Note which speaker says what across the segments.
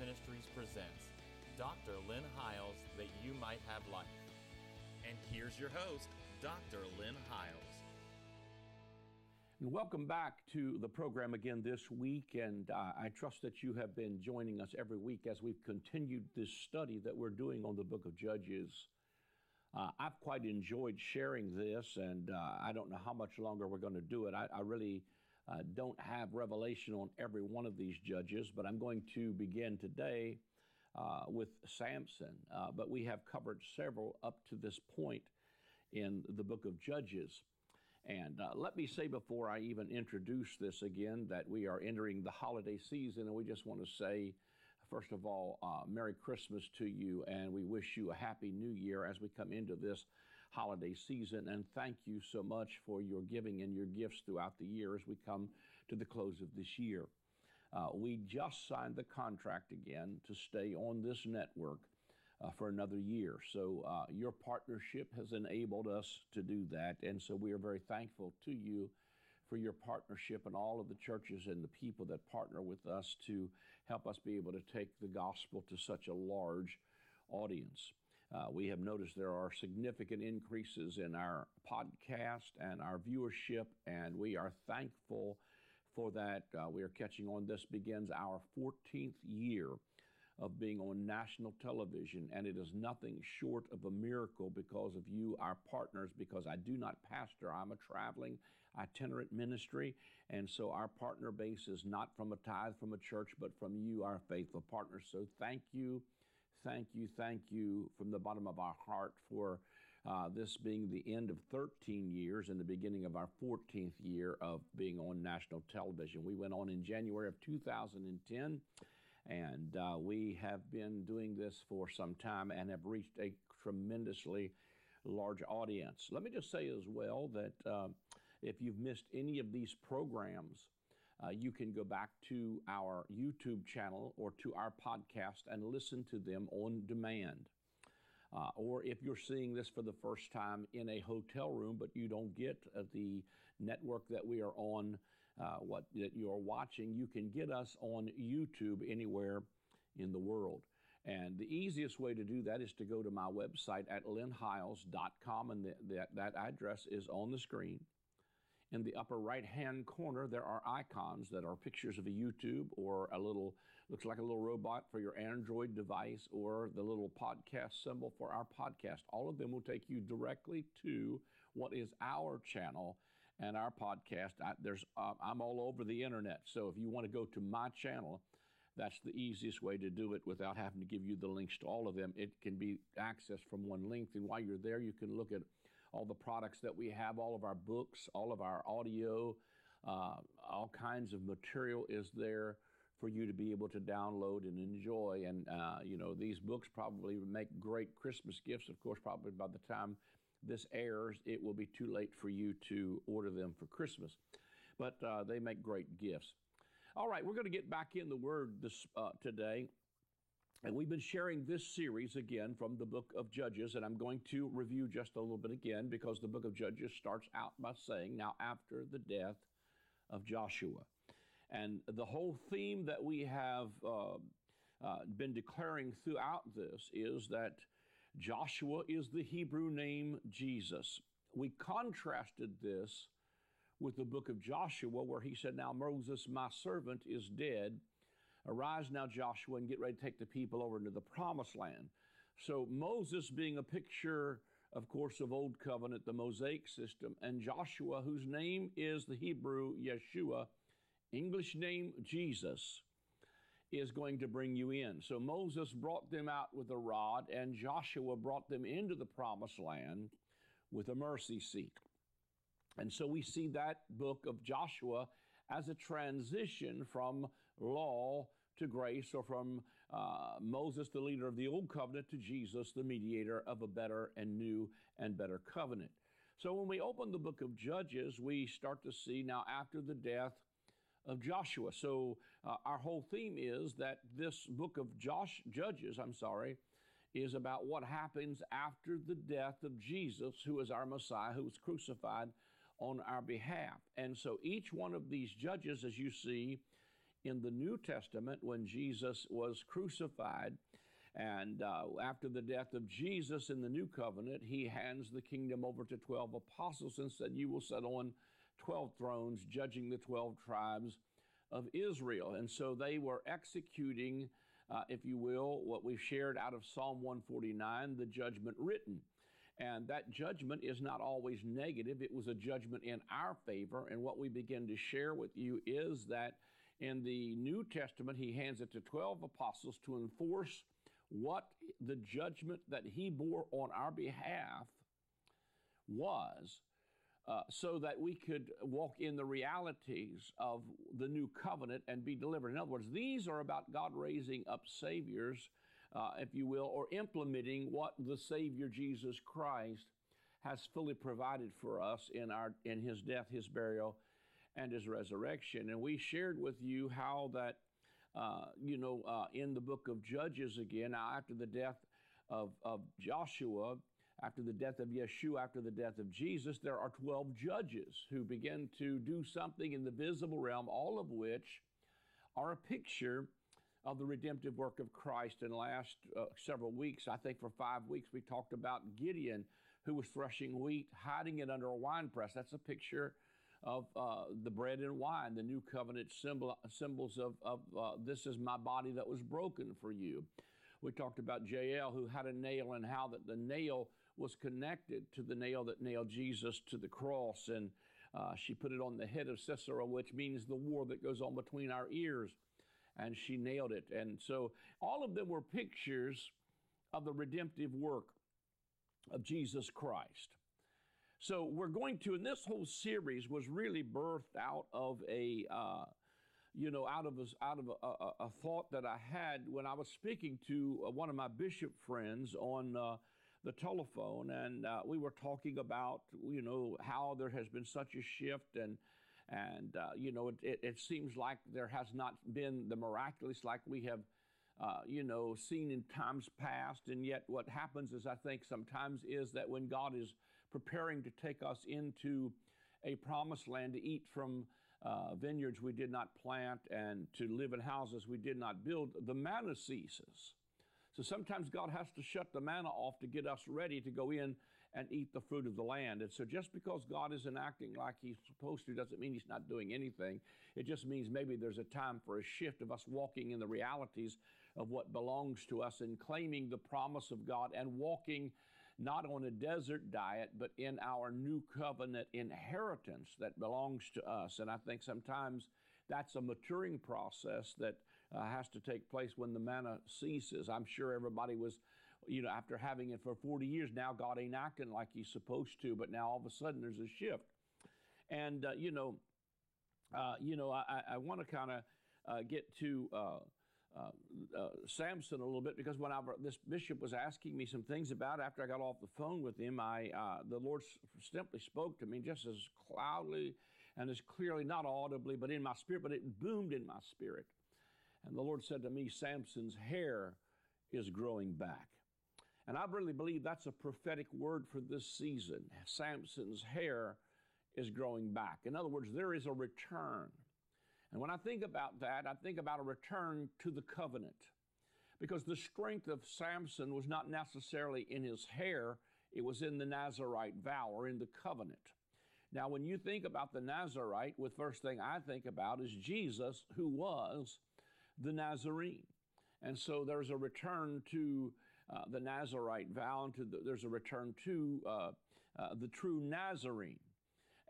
Speaker 1: Ministries presents Dr. Lynn Hiles That You Might Have Life. And here's your host, Dr. Lynn Hiles.
Speaker 2: And welcome back to the program again this week. And uh, I trust that you have been joining us every week as we've continued this study that we're doing on the book of Judges. Uh, I've quite enjoyed sharing this, and uh, I don't know how much longer we're going to do it. I, I really uh, don't have revelation on every one of these judges, but I'm going to begin today uh, with Samson. Uh, but we have covered several up to this point in the book of Judges. And uh, let me say before I even introduce this again that we are entering the holiday season, and we just want to say, first of all, uh, Merry Christmas to you, and we wish you a Happy New Year as we come into this holiday season. And thank you so much for your giving and your gifts throughout the year as we come to the close of this year. Uh, we just signed the contract again to stay on this network uh, for another year. So uh, your partnership has enabled us to do that. And so we are very thankful to you for your partnership and all of the churches and the people that partner with us to help us be able to take the gospel to such a large audience. Uh, we have noticed there are significant increases in our podcast and our viewership, and we are thankful for that. Uh, we are catching on. This begins our 14th year of being on national television, and it is nothing short of a miracle because of you, our partners, because I do not pastor. I'm a traveling itinerant ministry, and so our partner base is not from a tithe from a church, but from you, our faithful partners. So thank you thank you, thank you from the bottom of our heart for uh, this being the end of 13 years and the beginning of our 14th year of being on national television. We went on in January of 2010. And uh, we have been doing this for some time and have reached a tremendously large audience. Let me just say as well that uh, if you've missed any of these programs, uh, you can go back to our YouTube channel or to our podcast and listen to them on demand. Uh, or if you're seeing this for the first time in a hotel room, but you don't get uh, the network that we are on, uh, what that you're watching, you can get us on YouTube anywhere in the world. And the easiest way to do that is to go to my website at lynnhiles.com, and the, that, that address is on the screen. In the upper right hand corner, there are icons that are pictures of a YouTube or a little, looks like a little robot for your Android device or the little podcast symbol for our podcast. All of them will take you directly to what is our channel and our podcast. I, there's, uh, I'm all over the internet. So if you want to go to my channel, that's the easiest way to do it without having to give you the links to all of them. It can be accessed from one link. And while you're there, you can look at all the products that we have, all of our books, all of our audio, uh, all kinds of material is there for you to be able to download and enjoy. And, uh, you know, these books probably make great Christmas gifts. Of course, probably by the time this airs, it will be too late for you to order them for Christmas. But uh, they make great gifts. All right, we're going to get back in the Word this uh, today. And we've been sharing this series again from the book of Judges, and I'm going to review just a little bit again because the book of Judges starts out by saying, Now, after the death of Joshua. And the whole theme that we have uh, uh, been declaring throughout this is that Joshua is the Hebrew name Jesus. We contrasted this with the book of Joshua, where he said, Now Moses, my servant, is dead Arise now, Joshua, and get ready to take the people over into the promised land. So, Moses being a picture, of course, of Old Covenant, the Mosaic system, and Joshua, whose name is the Hebrew Yeshua, English name Jesus, is going to bring you in. So, Moses brought them out with a rod, and Joshua brought them into the promised land with a mercy seat. And so we see that book of Joshua as a transition from law to grace, or from uh, Moses, the leader of the old covenant, to Jesus, the mediator of a better and new and better covenant. So when we open the book of Judges, we start to see now after the death of Joshua. So uh, our whole theme is that this book of Josh, Judges, I'm sorry, is about what happens after the death of Jesus, who is our Messiah, who was crucified on our behalf. And so each one of these judges, as you see in the New Testament when Jesus was crucified. And uh, after the death of Jesus in the new covenant, he hands the kingdom over to 12 apostles and said, You will sit on 12 thrones, judging the 12 tribes of Israel. And so they were executing, uh, if you will, what we've shared out of Psalm 149, the judgment written. And that judgment is not always negative. It was a judgment in our favor. And what we begin to share with you is that in the New Testament, he hands it to 12 apostles to enforce what the judgment that he bore on our behalf was. Uh, so that we could walk in the realities of the new covenant and be delivered. In other words, these are about God raising up saviors uh, if you will, or implementing what the Savior Jesus Christ has fully provided for us in our in His death, His burial, and His resurrection. And we shared with you how that, uh, you know, uh, in the book of Judges again, after the death of, of Joshua, after the death of Yeshua, after the death of Jesus, there are 12 judges who begin to do something in the visible realm, all of which are a picture of the redemptive work of Christ. In the last uh, several weeks, I think for five weeks, we talked about Gideon, who was threshing wheat, hiding it under a wine press. That's a picture of uh, the bread and wine, the new covenant symbol, symbols of, of uh, this is my body that was broken for you. We talked about Jael, who had a nail, and how that the nail was connected to the nail that nailed Jesus to the cross. And uh, she put it on the head of Sisera, which means the war that goes on between our ears and she nailed it. And so all of them were pictures of the redemptive work of Jesus Christ. So we're going to, and this whole series was really birthed out of a, uh, you know, out of a, out of a, a, a, thought that I had when I was speaking to uh, one of my bishop friends on uh, the telephone, and uh, we were talking about, you know, how there has been such a shift and and, uh, you know, it, it, it, seems like there has not been the miraculous like we have, you know, seen in times past. And yet, what happens is, I think sometimes, is that when God is preparing to take us into a promised land to eat from uh, vineyards we did not plant and to live in houses we did not build, the manna ceases. So sometimes God has to shut the manna off to get us ready to go in and eat the fruit of the land. And so just because God isn't acting like he's supposed to doesn't mean he's not doing anything. It just means maybe there's a time for a shift of us walking in the realities of what belongs to us and claiming the promise of God and walking not on a desert diet, but in our new covenant inheritance that belongs to us. And I think sometimes that's a maturing process that uh, has to take place when the manna ceases. I'm sure everybody was you know, after having it for 40 years, now God ain't acting like He's supposed to, but now all of a sudden there's a shift. And, uh, you know, uh, you know, I, I want to kind of uh, get to uh, uh, uh, Samson a little bit because when I, this bishop was asking me some things about after I got off the phone with him, I the Lord simply spoke to me just as cloudly and as clearly, not audibly, but in my spirit, but it boomed in my spirit. And the Lord said to me, Samson's hair is growing back. And I really believe that's a prophetic word for this season. Samson's hair is growing back. In other words, there is a return. And when I think about that, I think about a return to the covenant. Because the strength of Samson was not necessarily in his hair, it was in the Nazarite vow or in the covenant. Now, when you think about the Nazarite, the first thing I think about is Jesus, who was the Nazarene. And so there's a return to uh, the Nazarite vow, and the, there's a return to uh, uh, the true Nazarene.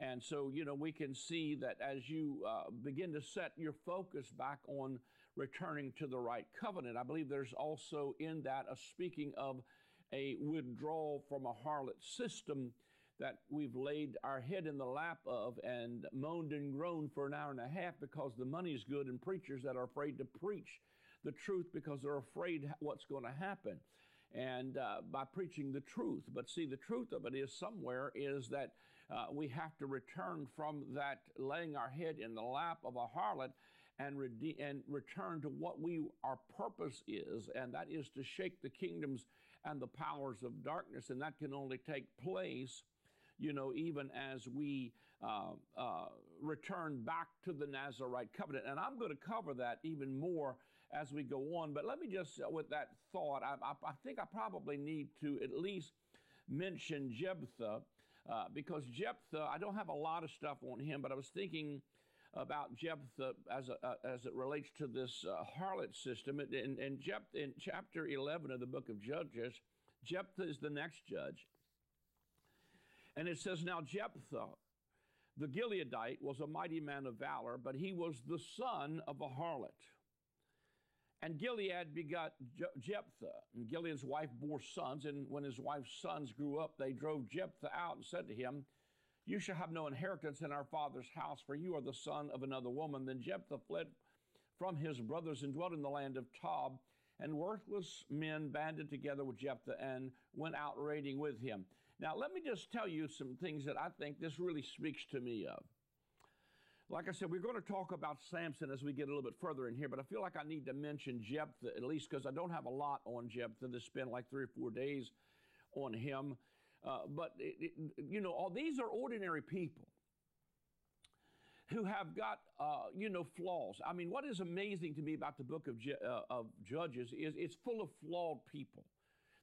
Speaker 2: And so, you know, we can see that as you uh, begin to set your focus back on returning to the right covenant, I believe there's also in that a speaking of a withdrawal from a harlot system that we've laid our head in the lap of and moaned and groaned for an hour and a half because the money's good and preachers that are afraid to preach the truth because they're afraid what's going to happen and uh, by preaching the truth. But see, the truth of it is somewhere is that uh, we have to return from that laying our head in the lap of a harlot and, rede- and return to what we our purpose is, and that is to shake the kingdoms and the powers of darkness, and that can only take place, you know, even as we uh, uh, return back to the Nazarite covenant. And I'm going to cover that even more as we go on. But let me just, uh, with that thought, I, I, I, think I probably need to at least mention Jephthah. Uh, because Jephthah, I don't have a lot of stuff on him, but I was thinking about Jephthah as, a, uh, as it relates to this uh, harlot system. And in, in, in chapter 11 of the book of Judges, Jephthah is the next judge. And it says, Now Jephthah, the Gileadite, was a mighty man of valor, but he was the son of a harlot. And Gilead begot Jephthah, and Gilead's wife bore sons. And when his wife's sons grew up, they drove Jephthah out and said to him, You shall have no inheritance in our father's house, for you are the son of another woman. Then Jephthah fled from his brothers and dwelt in the land of Tob. And worthless men banded together with Jephthah and went out raiding with him. Now, let me just tell you some things that I think this really speaks to me of. Like I said, we're going to talk about Samson as we get a little bit further in here, but I feel like I need to mention Jephthah at least because I don't have a lot on Jephthah to spend like three or four days on him. Uh, but, it, it, you know, all these are ordinary people who have got, uh, you know, flaws. I mean, what is amazing to me about the book of, uh, of Judges is it's full of flawed people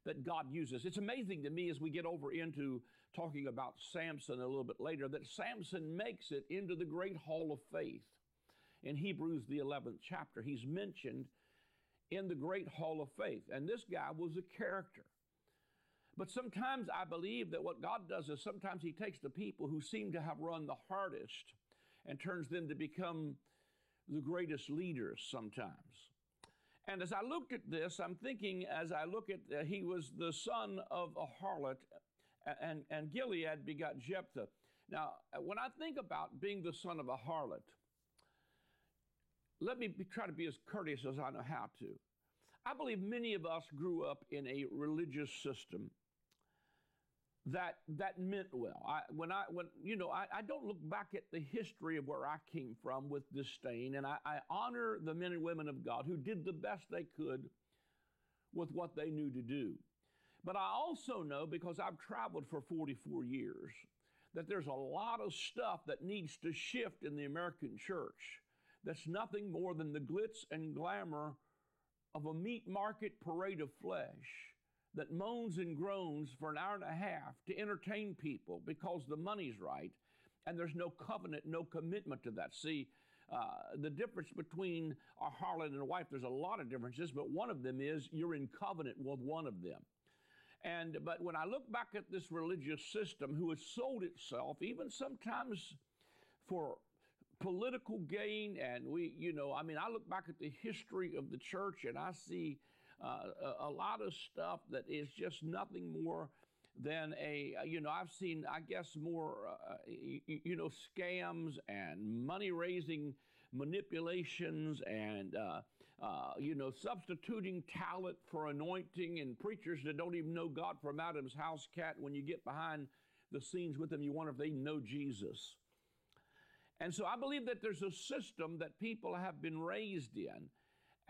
Speaker 2: that God uses. It's amazing to me as we get over into talking about Samson a little bit later that Samson makes it into the great hall of faith. In Hebrews, the 11th chapter, he's mentioned in the great hall of faith. And this guy was a character. But sometimes I believe that what God does is sometimes He takes the people who seem to have run the hardest and turns them to become the greatest leaders sometimes. And as I looked at this, I'm thinking as I look at, uh, he was the son of a harlot, and, and Gilead begot Jephthah. Now, uh, when I think about being the son of a harlot, let me be, try to be as courteous as I know how to. I believe many of us grew up in a religious system that that meant well. I, when I when you know I, I, don't look back at the history of where I came from with disdain, and I, I honor the men and women of God who did the best they could with what they knew to do. But I also know because I've traveled for 44 years that there's a lot of stuff that needs to shift in the American church. That's nothing more than the glitz and glamour of a meat market parade of flesh that moans and groans for an hour and a half to entertain people because the money's right, and there's no covenant, no commitment to that. See, uh, the difference between a harlot and a wife, there's a lot of differences, but one of them is you're in covenant with one of them. And but when I look back at this religious system who has sold itself, even sometimes for political gain, and we, you know, I mean, I look back at the history of the church and I see uh, a, lot of stuff that is just nothing more than a, uh, you know, I've seen, I guess, more, uh, you, you, know, scams and money raising manipulations and, uh, uh, you know, substituting talent for anointing and preachers that don't even know God from Adam's house cat. When you get behind the scenes with them, you wonder if they know Jesus. And so I believe that there's a system that people have been raised in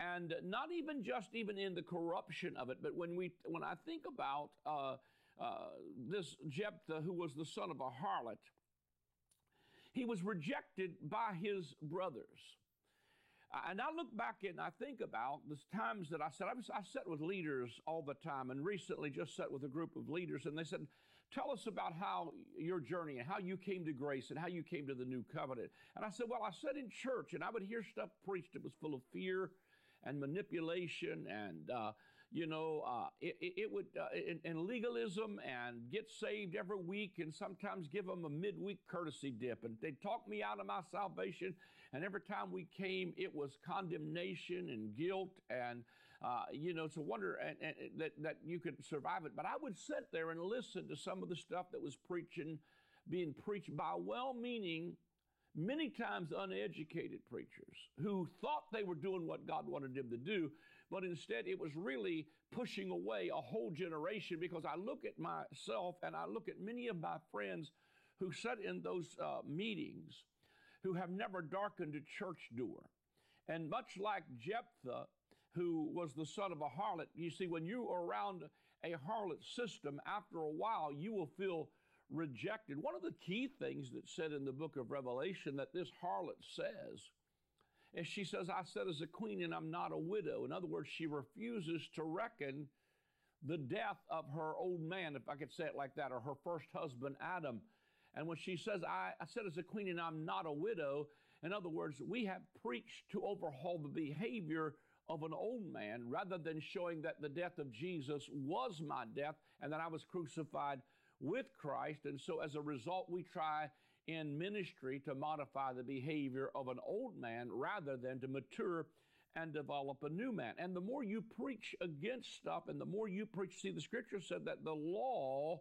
Speaker 2: and not even just even in the corruption of it, but when we when I think about uh, uh, this Jephthah, who was the son of a harlot, he was rejected by his brothers. And I look back and I think about the times that I said, I, was, I sat with leaders all the time, and recently just sat with a group of leaders, and they said, Tell us about how your journey and how you came to grace and how you came to the new covenant. And I said, Well, I sat in church and I would hear stuff preached that was full of fear and manipulation and uh, you know, uh, it, it, would, uh, and, and, legalism and get saved every week and sometimes give them a midweek courtesy dip. And they'd talk me out of my salvation. And every time we came, it was condemnation and guilt. And, uh, you know, it's a wonder and, and, that, that you could survive it. But I would sit there and listen to some of the stuff that was preaching, being preached by well meaning many times uneducated preachers who thought they were doing what God wanted them to do, but instead it was really pushing away a whole generation because I look at myself and I look at many of my friends who sat in those uh, meetings who have never darkened a church door. And much like Jephthah, who was the son of a harlot, you see, when you are around a harlot system, after a while, you will feel rejected. One of the key things that's said in the book of Revelation that this harlot says is she says, I said as a queen and I'm not a widow. In other words, she refuses to reckon the death of her old man, if I could say it like that, or her first husband, Adam. And when she says, I, I said as a queen and I'm not a widow, in other words, we have preached to overhaul the behavior of an old man rather than showing that the death of Jesus was my death and that I was crucified with Christ. And so as a result, we try in ministry to modify the behavior of an old man rather than to mature and develop a new man. And the more you preach against stuff and the more you preach, see, the scripture said that the law,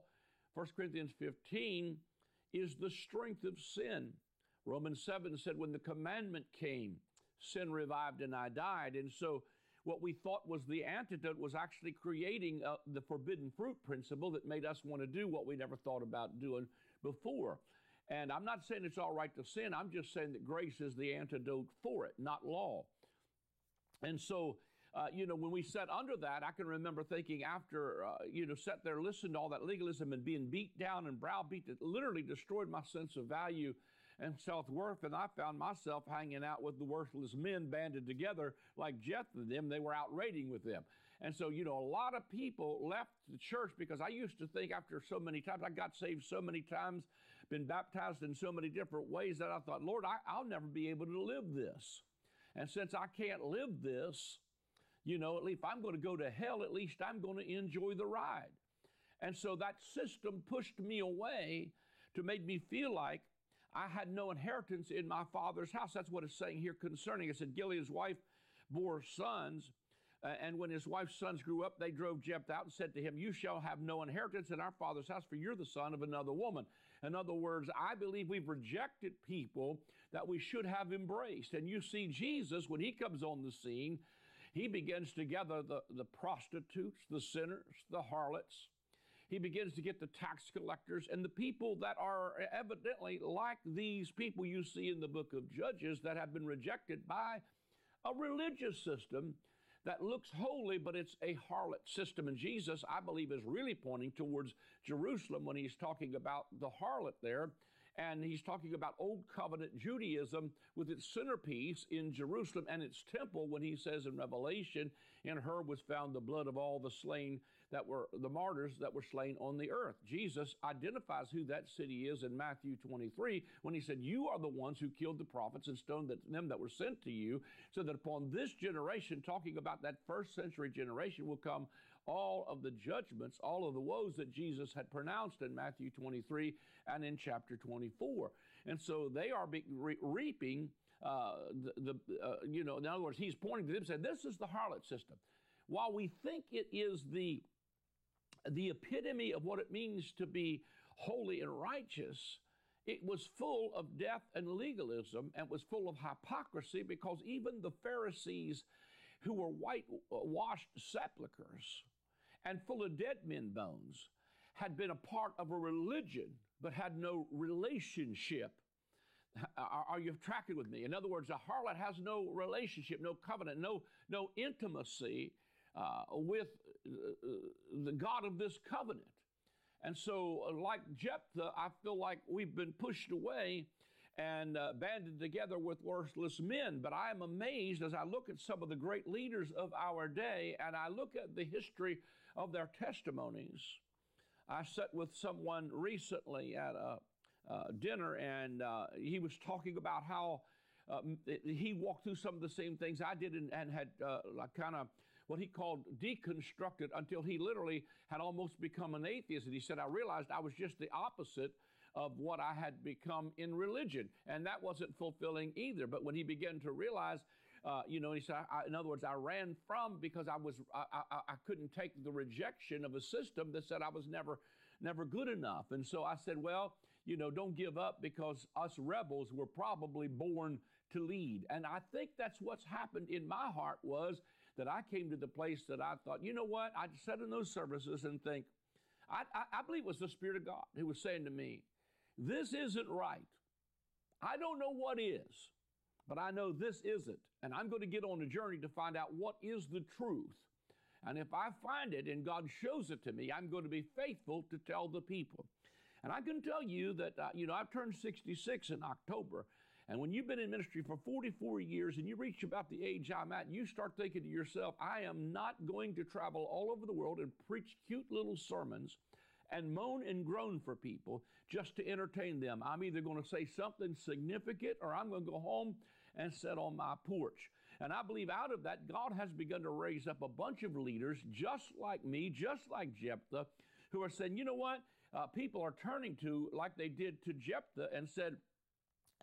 Speaker 2: 1 Corinthians 15, is the strength of sin. Romans 7 said, when the commandment came, sin revived and I died. And so, what we thought was the antidote was actually creating uh, the forbidden fruit principle that made us want to do what we never thought about doing before. And I'm not saying it's all right to sin, I'm just saying that grace is the antidote for it, not law. And so, uh, you know, when we sat under that, I can remember thinking after, uh, you know, sat there, listened to all that legalism and being beat down and browbeat, it literally destroyed my sense of value and self worth. And I found myself hanging out with the worthless men banded together like Jephthah and them. They were out raiding with them. And so, you know, a lot of people left the church because I used to think after so many times, I got saved so many times, been baptized in so many different ways that I thought, Lord, I, I'll never be able to live this. And since I can't live this, you know, at least if I'm going to go to hell, at least I'm going to enjoy the ride. And so that system pushed me away to make me feel like I had no inheritance in my father's house. That's what it's saying here concerning. It said Gilead's wife bore sons. Uh, and when his wife's sons grew up, they drove Jephthah out and said to him, You shall have no inheritance in our father's house, for you're the son of another woman. In other words, I believe we've rejected people that we should have embraced. And you see, Jesus, when he comes on the scene, he begins to gather the, the prostitutes, the sinners, the harlots. He begins to get the tax collectors and the people that are evidently like these people you see in the book of Judges that have been rejected by a religious system that looks holy, but it's a harlot system. And Jesus, I believe, is really pointing towards Jerusalem when he's talking about the harlot there and he's talking about Old Covenant Judaism with its centerpiece in Jerusalem and its temple when he says in Revelation, in her was found the blood of all the slain that were the martyrs that were slain on the earth. Jesus identifies who that city is in Matthew 23 when he said, You are the ones who killed the prophets and stoned them that were sent to you, so that upon this generation, talking about that first century generation, will come all of the judgments, all of the woes that Jesus had pronounced in Matthew 23 and in chapter 24. And so they are re- reaping uh, the, the uh, you know, in other words, he's pointing to them and saying, This is the harlot system. While we think it is the, the epitome of what it means to be holy and righteous, it was full of death and legalism and was full of hypocrisy because even the Pharisees who were whitewashed sepulchres and full of dead men bones, had been a part of a religion but had no relationship. Are, you tracking with me? In other words, a harlot has no relationship, no covenant, no, no intimacy uh, with the God of this covenant. And so, uh, like Jephthah, I feel like we've been pushed away and uh, banded together with worthless men. But I am amazed as I look at some of the great leaders of our day and I look at the history of their testimonies. I sat with someone recently at a dinner, and uh, he was talking about how uh, he walked through some of the same things I did and, and had uh, like kind of what he called deconstructed until he literally had almost become an atheist. And he said, I realized I was just the opposite of what I had become in religion. And that wasn't fulfilling either. But when he began to realize uh, you know, he said, I, in other words, I ran from because I was I, I, I couldn't take the rejection of a system that said I was never never good enough. And so I said, well, you know, don't give up because us rebels were probably born to lead. And I think that's what's happened in my heart was that I came to the place that I thought, you know what? I'd sit in those services and think, I, I, I believe it was the Spirit of God who was saying to me, this isn't right. I don't know what is but I know this isn't. And I'm going to get on a journey to find out what is the truth. And if I find it and God shows it to me, I'm going to be faithful to tell the people. And I can tell you that, uh, you know, I've turned 66 in October. And when you've been in ministry for 44 years and you reach about the age I'm at, you start thinking to yourself, I am not going to travel all over the world and preach cute little sermons and moan and groan for people just to entertain them. I'm either going to say something significant or I'm going to go home and sit on my porch. And I believe out of that, God has begun to raise up a bunch of leaders just like me, just like Jephthah, who are saying, you know what? Uh, people are turning to, like they did to Jephthah, and said,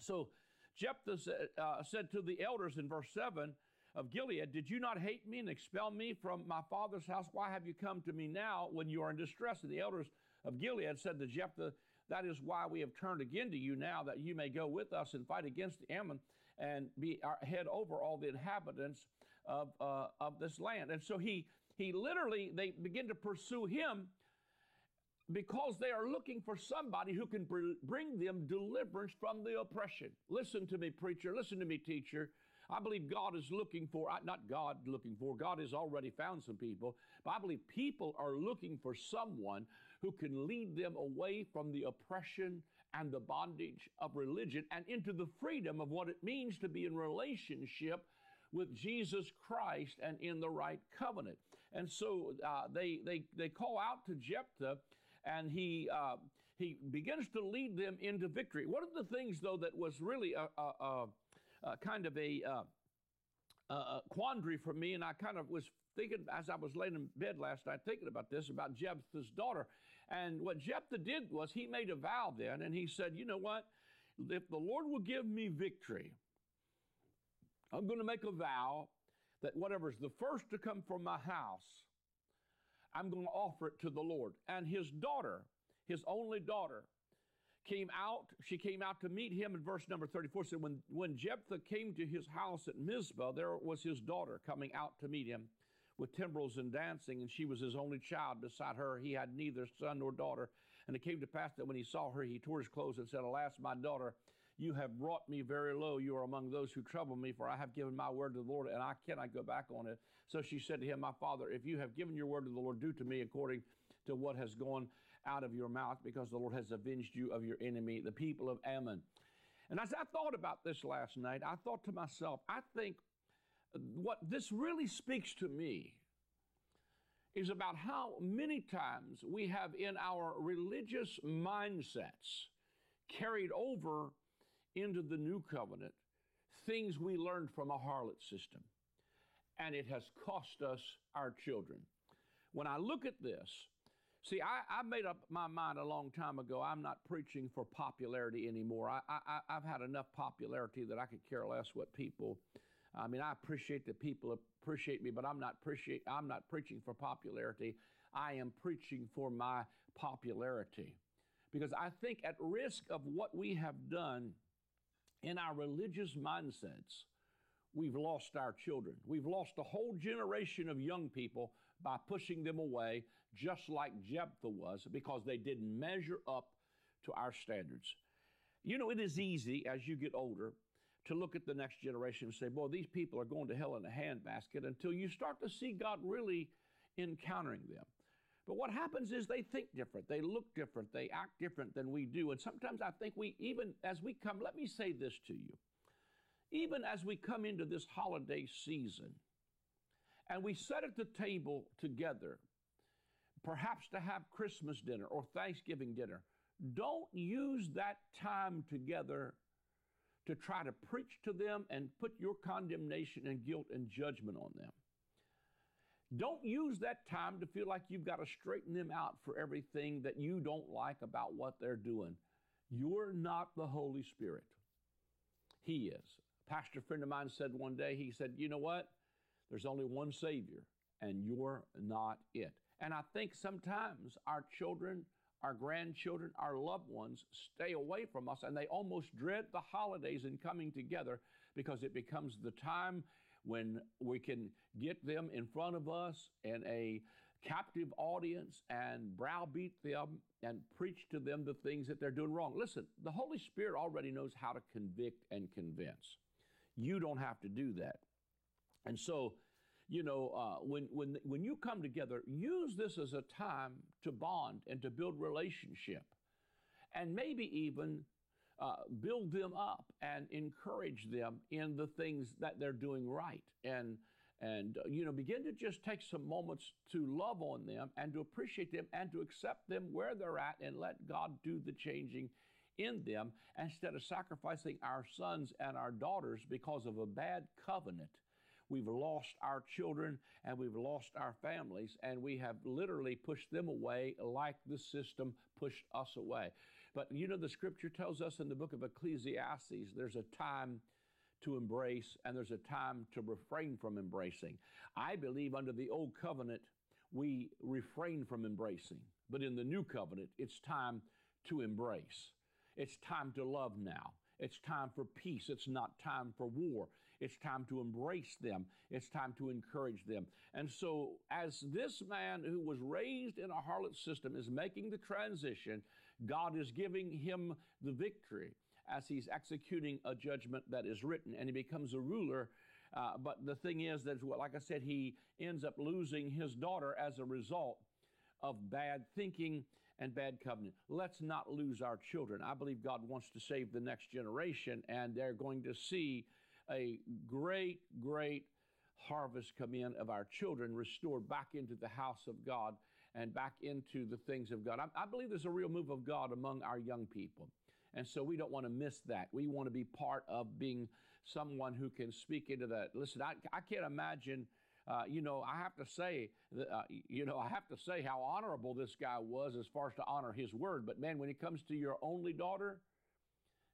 Speaker 2: so Jephthah said, uh, said to the elders in verse 7 of Gilead, Did you not hate me and expel me from my father's house? Why have you come to me now when you are in distress? And the elders of Gilead said to Jephthah, That is why we have turned again to you now, that you may go with us and fight against Ammon and be our head over all the inhabitants of, uh, of this land. And so he, he literally, they begin to pursue him because they are looking for somebody who can br- bring them deliverance from the oppression. Listen to me, preacher. Listen to me, teacher. I believe God is looking for, not God looking for, God has already found some people, but I believe people are looking for someone who can lead them away from the oppression and the bondage of religion and into the freedom of what it means to be in relationship with Jesus Christ and in the right covenant. And so uh, they, they, they call out to Jephthah and he, uh, he begins to lead them into victory. One of the things, though, that was really a, a, a, a kind of a, uh, a quandary for me, and I kind of was thinking as I was laying in bed last night, thinking about this, about Jephthah's daughter. And what Jephthah did was he made a vow then, and he said, You know what? If the Lord will give me victory, I'm going to make a vow that whatever's the first to come from my house, I'm going to offer it to the Lord. And his daughter, his only daughter, came out. She came out to meet him in verse number 34. Said, when, when Jephthah came to his house at Mizpah, there was his daughter coming out to meet him with timbrels and dancing, and she was his only child. Beside her, he had neither son nor daughter. And it came to pass that when he saw her, he tore his clothes and said, Alas, my daughter, you have brought me very low. You are among those who trouble me, for I have given my word to the Lord, and I cannot go back on it. So she said to him, My father, if you have given your word to the Lord, do to me according to what has gone out of your mouth, because the Lord has avenged you of your enemy, the people of Ammon. And as I thought about this last night, I thought to myself, I think what this really speaks to me is about how many times we have in our religious mindsets carried over into the new covenant things we learned from a harlot system. And it has cost us our children. When I look at this, see, I, I made up my mind a long time ago. I'm not preaching for popularity anymore. I, I, I've had enough popularity that I could care less what people. I mean, I appreciate that people appreciate me, but I'm not appreciate. I'm not preaching for popularity. I am preaching for my popularity, because I think at risk of what we have done in our religious mindsets, we've lost our children. We've lost a whole generation of young people by pushing them away, just like Jephthah was, because they didn't measure up to our standards. You know, it is easy as you get older to look at the next generation and say, boy, these people are going to hell in a handbasket until you start to see God really encountering them. But what happens is they think different, they look different, they act different than we do. And sometimes I think we, even as we come, let me say this to you. Even as we come into this holiday season and we sit at the table together, perhaps to have Christmas dinner or Thanksgiving dinner, don't use that time together to try to preach to them and put your condemnation and guilt and judgment on them. Don't use that time to feel like you've got to straighten them out for everything that you don't like about what they're doing. You're not the Holy Spirit. He is. A pastor friend of mine said one day, he said, You know what? There's only one Savior, and you're not it. And I think sometimes our children, our grandchildren, our loved ones stay away from us, and they almost dread the holidays and coming together because it becomes the time when we can get them in front of us in a captive audience and browbeat them and preach to them the things that they're doing wrong. Listen, the Holy Spirit already knows how to convict and convince. You don't have to do that. And so, you know, uh, when, when, when you come together, use this as a time to bond and to build relationship and maybe even uh, build them up and encourage them in the things that they're doing right. And and uh, you know begin to just take some moments to love on them and to appreciate them and to accept them where they're at and let god do the changing in them instead of sacrificing our sons and our daughters because of a bad covenant. We've lost our children and we've lost our families and we have literally pushed them away like the system pushed us away but you know the scripture tells us in the book of ecclesiastes there's a time to embrace and there's a time to refrain from embracing. I believe under the old covenant, we refrain from embracing, but in the new covenant, it's time to embrace. It's time to love now. It's time for peace. It's not time for war. It's time to embrace them. It's time to encourage them. And so, as this man who was raised in a harlot system is making the transition, God is giving him the victory as he's executing a judgment that is written, and he becomes a ruler. Uh, but the thing is that, like I said, he ends up losing his daughter as a result of bad thinking and bad covenant. Let's not lose our children. I believe God wants to save the next generation, and they're going to see a great, great harvest come in of our children restored back into the house of God and back into the things of God. I, I believe there's a real move of God among our young people. And so we don't want to miss that. We want to be part of being someone who can speak into that. Listen, I, I can't imagine. Uh, you know, I have to say, uh, you know, I have to say how honorable this guy was as far as to honor his word. But man, when it comes to your only daughter,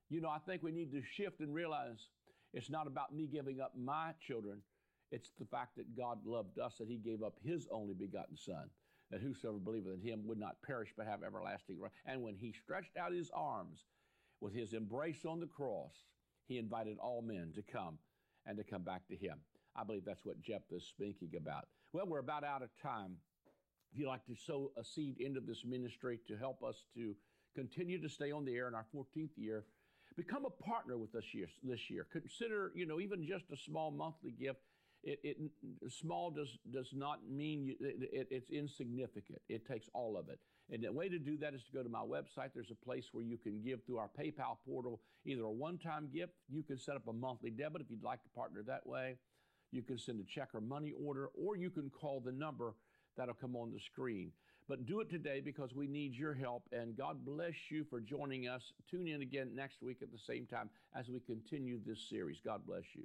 Speaker 2: you know, I think we need to shift and realize it's not about me giving up my children. It's the fact that God loved us, that He gave up His only begotten Son, that whosoever believeth in Him would not perish but have everlasting life. And when He stretched out His arms with his embrace on the cross, he invited all men to come and to come back to him. I believe that's what Jephthah is speaking about. Well, we're about out of time. If you'd like to sow a seed into this ministry to help us to continue to stay on the air in our 14th year, become a partner with us year, this year. Consider, you know, even just a small monthly gift it, it small does does not mean you, it, it's insignificant. It takes all of it. And the way to do that is to go to my website. There's a place where you can give through our PayPal portal either a one-time gift. You can set up a monthly debit if you'd like to partner that way. You can send a check or money order, or you can call the number that'll come on the screen. But do it today because we need your help. And God bless you for joining us. Tune in again next week at the same time as we continue this series. God bless you.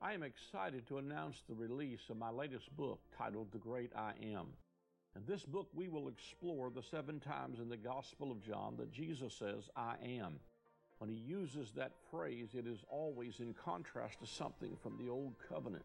Speaker 2: I am excited to announce the release of my latest book titled The Great I Am. In this book, we will explore the seven times in the Gospel of John that Jesus says, I am. When he uses that phrase, it is always in contrast to something from the Old Covenant.